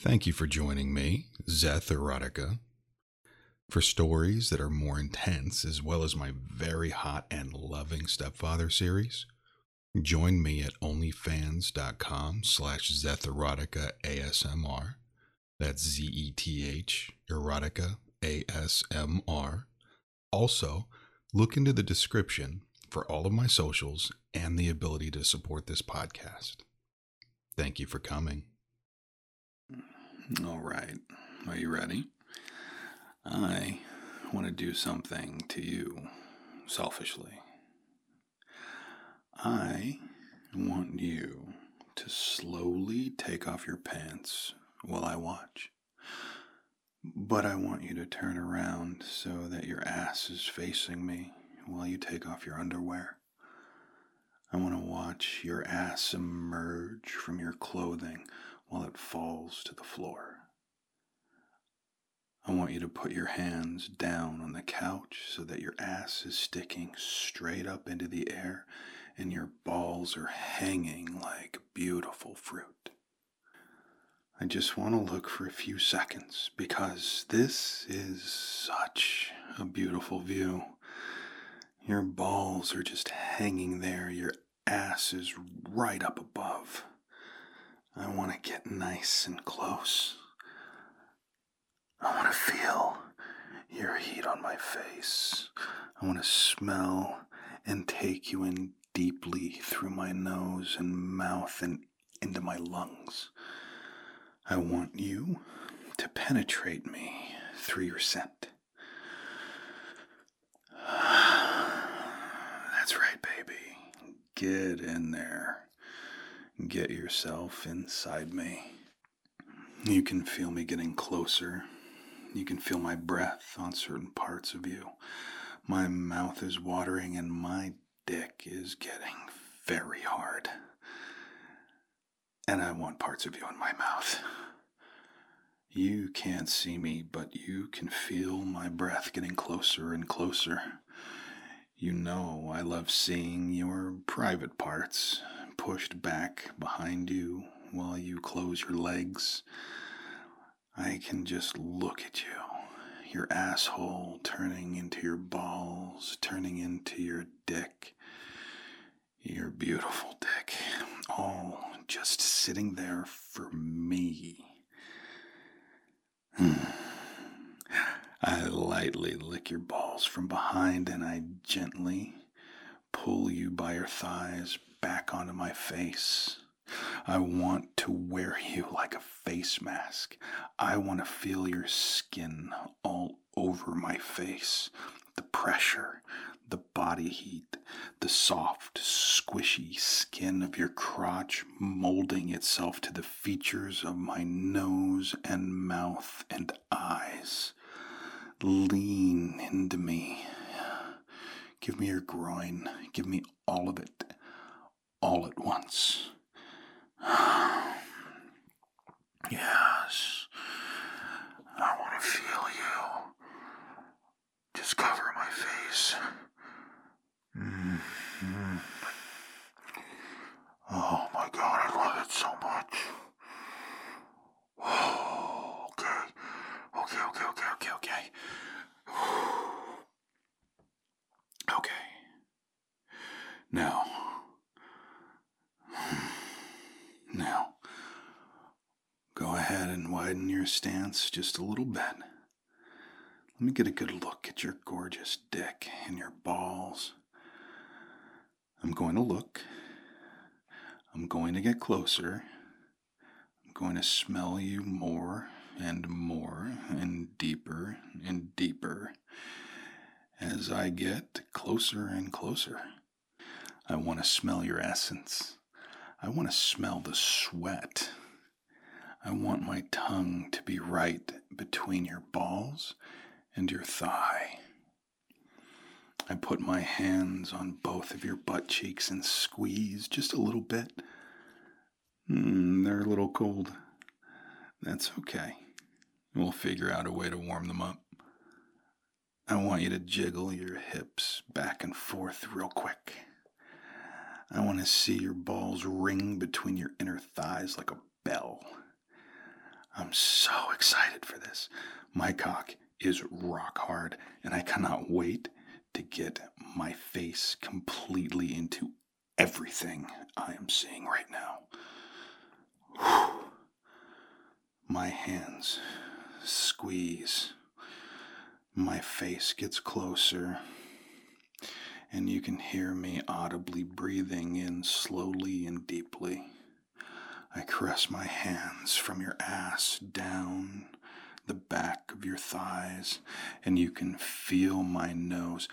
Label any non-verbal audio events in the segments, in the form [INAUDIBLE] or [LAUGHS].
Thank you for joining me, Zeth Erotica, for stories that are more intense, as well as my very hot and loving stepfather series. Join me at onlyfans.com slash Zetherotica ASMR. That's Z-E-T-H, erotica, A-S-M-R. Also, look into the description for all of my socials and the ability to support this podcast. Thank you for coming. All right. Are you ready? I want to do something to you selfishly. I want you to slowly take off your pants while I watch. But I want you to turn around so that your ass is facing me while you take off your underwear. I want to watch your ass emerge from your clothing while it falls to the floor. I want you to put your hands down on the couch so that your ass is sticking straight up into the air and your balls are hanging like beautiful fruit. I just want to look for a few seconds because this is such a beautiful view. Your balls are just hanging there, your ass is right up above. I want to get nice and close. I want to feel your heat on my face. I want to smell and take you in deeply through my nose and mouth and into my lungs. I want you to penetrate me through your scent. [SIGHS] That's right, baby. Get in there. Get yourself inside me. You can feel me getting closer. You can feel my breath on certain parts of you. My mouth is watering and my dick is getting very hard. And I want parts of you in my mouth. You can't see me, but you can feel my breath getting closer and closer. You know I love seeing your private parts pushed back behind you while you close your legs. I can just look at you, your asshole turning into your balls, turning into your dick, your beautiful dick, all just sitting there for me. [SIGHS] I lightly lick your balls from behind and I gently pull you by your thighs back onto my face. I want to wear you like a face mask. I want to feel your skin all over my face. The pressure, the body heat, the soft, squishy skin of your crotch molding itself to the features of my nose and mouth and eyes. Lean into me. Give me your groin. Give me all of it all at once. [SIGHS] yes. I want to feel you. Just cover my face. Mm-hmm. Oh my god, I love it so much. Oh, okay. Okay, okay, okay, okay, okay. Okay. Now, now, go ahead and widen your stance just a little bit. Let me get a good look at your gorgeous dick and your balls. I'm going to look. I'm going to get closer. I'm going to smell you more and more and deeper and deeper as I get closer and closer. I want to smell your essence. I want to smell the sweat. I want my tongue to be right between your balls and your thigh. I put my hands on both of your butt cheeks and squeeze just a little bit. Mm, they're a little cold. That's okay. We'll figure out a way to warm them up. I want you to jiggle your hips back and forth real quick. I want to see your balls ring between your inner thighs like a bell. I'm so excited for this. My cock is rock hard, and I cannot wait to get my face completely into everything I am seeing right now. My hands squeeze. My face gets closer, and you can hear me audibly breathing in slowly and deeply. I caress my hands from your ass down the back of your thighs, and you can feel my nose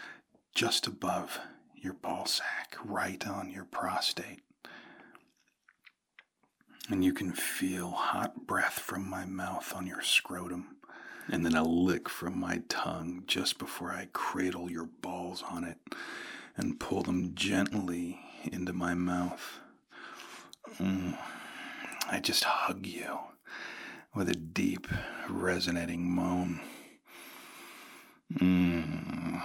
just above your ball sack, right on your prostate. And you can feel hot breath from my mouth on your scrotum, and then a lick from my tongue just before I cradle your balls on it and pull them gently into my mouth. Mm. I just hug you with a deep, resonating moan. Mm.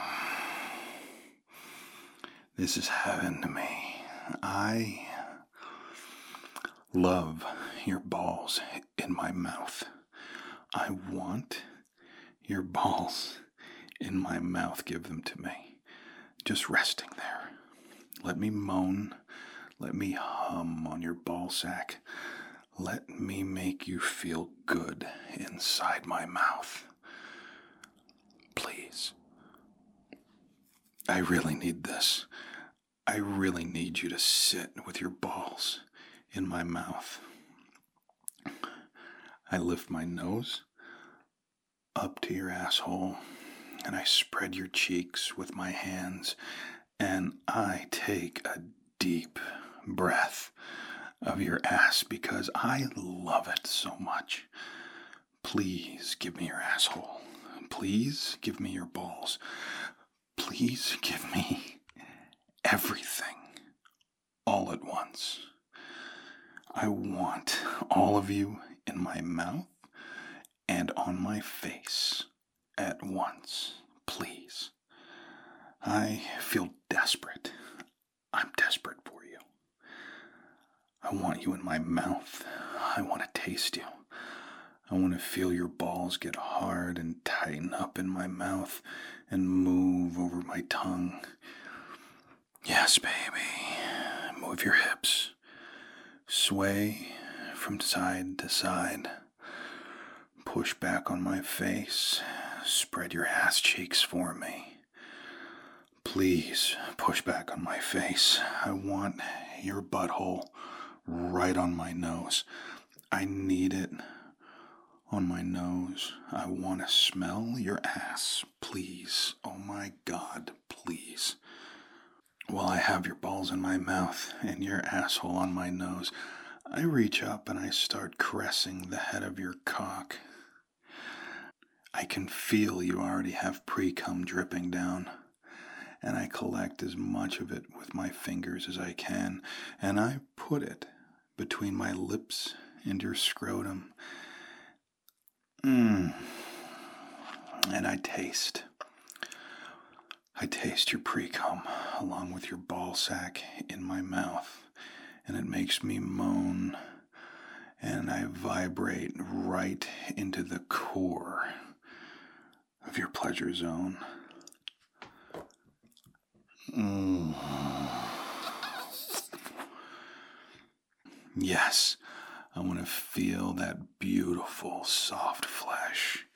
This is heaven to me. I love your balls in my mouth. I want your balls in my mouth. Give them to me. Just resting there. Let me moan. Let me hum on your ball sack. Let me make you feel good inside my mouth. Please. I really need this. I really need you to sit with your balls in my mouth. I lift my nose up to your asshole and I spread your cheeks with my hands and I take a deep breath of your ass because I love it so much. Please give me your asshole. Please give me your balls. Please give me everything all at once. I want all of you in my mouth and on my face at once, please. I feel desperate. I'm desperate for. I want you in my mouth. I want to taste you. I want to feel your balls get hard and tighten up in my mouth and move over my tongue. Yes, baby. Move your hips. Sway from side to side. Push back on my face. Spread your ass cheeks for me. Please push back on my face. I want your butthole right on my nose. I need it on my nose. I want to smell your ass. Please. Oh my God, please. While I have your balls in my mouth and your asshole on my nose, I reach up and I start caressing the head of your cock. I can feel you already have pre cum dripping down, and I collect as much of it with my fingers as I can, and I put it between my lips and your scrotum. Mmm. And I taste. I taste your pre cum along with your ball sack in my mouth, and it makes me moan, and I vibrate right into the core of your pleasure zone. Mm. Yes, I want to feel that beautiful, soft flesh.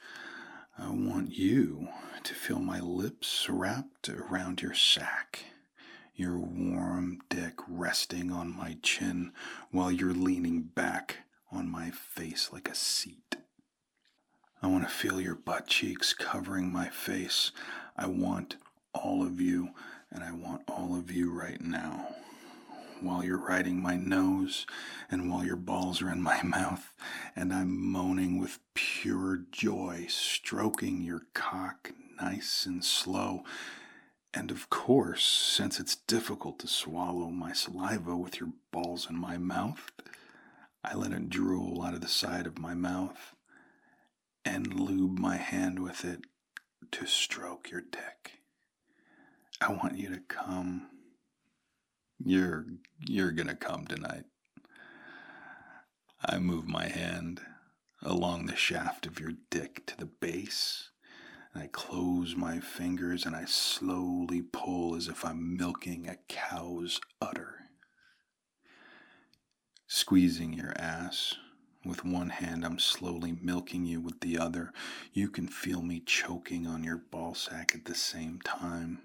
I want you to feel my lips wrapped around your sack, your warm dick resting on my chin while you're leaning back on my face like a seat. I want to feel your butt cheeks covering my face. I want all of you, and I want all of you right now. While you're riding my nose, and while your balls are in my [LAUGHS] mouth, and I'm moaning with pure joy, stroking your cock nice and slow. And of course, since it's difficult to swallow my saliva with your balls in my mouth, I let it drool out of the side of my mouth and lube my hand with it to stroke your dick. I want you to come. You're you're going to come tonight. I move my hand along the shaft of your dick to the base. And I close my fingers and I slowly pull as if I'm milking a cow's udder. Squeezing your ass. With one hand, I'm slowly milking you with the other. You can feel me choking on your ball sack at the same time.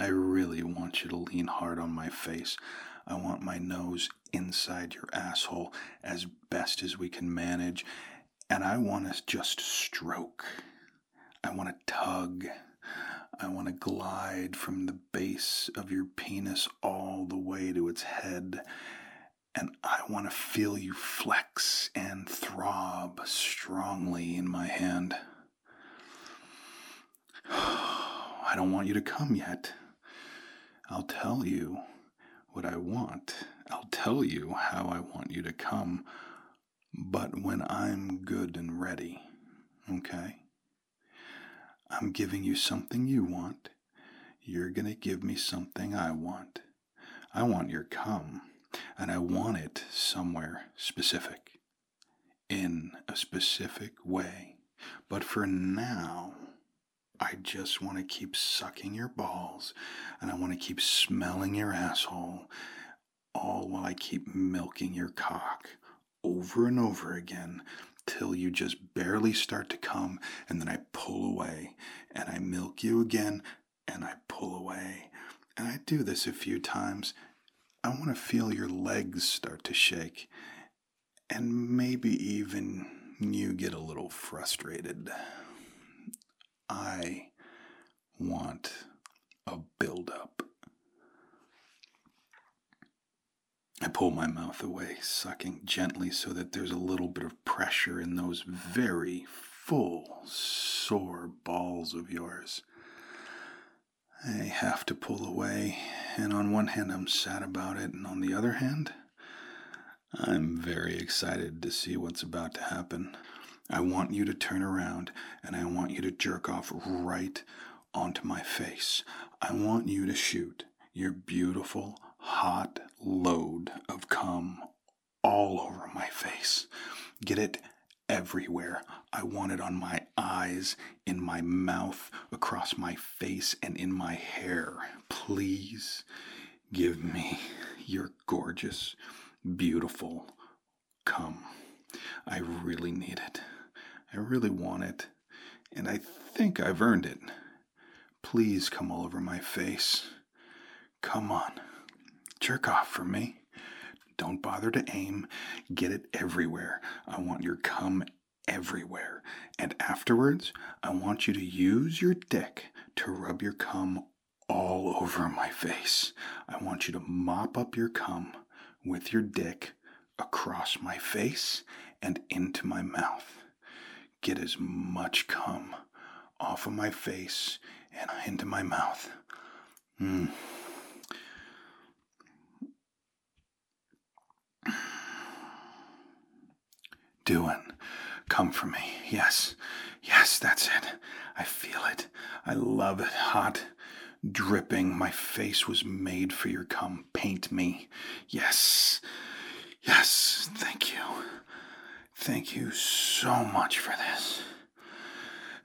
I really want you to lean hard on my face. I want my nose inside your asshole as best as we can manage. And I want to just stroke. I want to tug. I want to glide from the base of your penis all the way to its head. And I want to feel you flex and throb strongly in my hand. [SIGHS] I don't want you to come yet. I'll tell you what I want. I'll tell you how I want you to come, but when I'm good and ready, okay? I'm giving you something you want. You're going to give me something I want. I want your come, and I want it somewhere specific, in a specific way. But for now, I just want to keep sucking your balls and I want to keep smelling your asshole, all while I keep milking your cock over and over again till you just barely start to come and then I pull away and I milk you again and I pull away. And I do this a few times. I want to feel your legs start to shake and maybe even you get a little frustrated. I want a build-up. I pull my mouth away, sucking gently so that there's a little bit of pressure in those very full, sore balls of yours. I have to pull away, and on one hand, I'm sad about it, and on the other hand, I'm very excited to see what's about to happen. I want you to turn around and I want you to jerk off right onto my face. I want you to shoot your beautiful, hot load of cum all over my face. Get it everywhere. I want it on my eyes, in my mouth, across my face, and in my hair. Please give me your gorgeous, beautiful cum. I really need it. I really want it, and I think I've earned it. Please come all over my face. Come on, jerk off for me. Don't bother to aim. Get it everywhere. I want your cum everywhere. And afterwards, I want you to use your dick to rub your cum all over my face. I want you to mop up your cum with your dick across my face and into my mouth get as much cum off of my face and into my mouth. Mm. Doing. Come for me. Yes. Yes, that's it. I feel it. I love it. Hot. Dripping. My face was made for your cum. Paint me. Yes. Yes. Thank you. Thank you so much for this.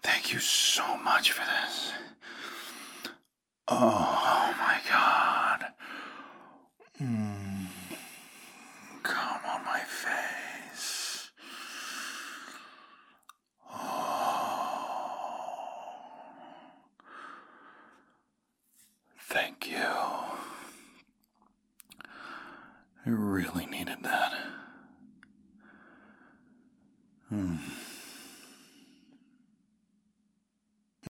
Thank you so much for this. Oh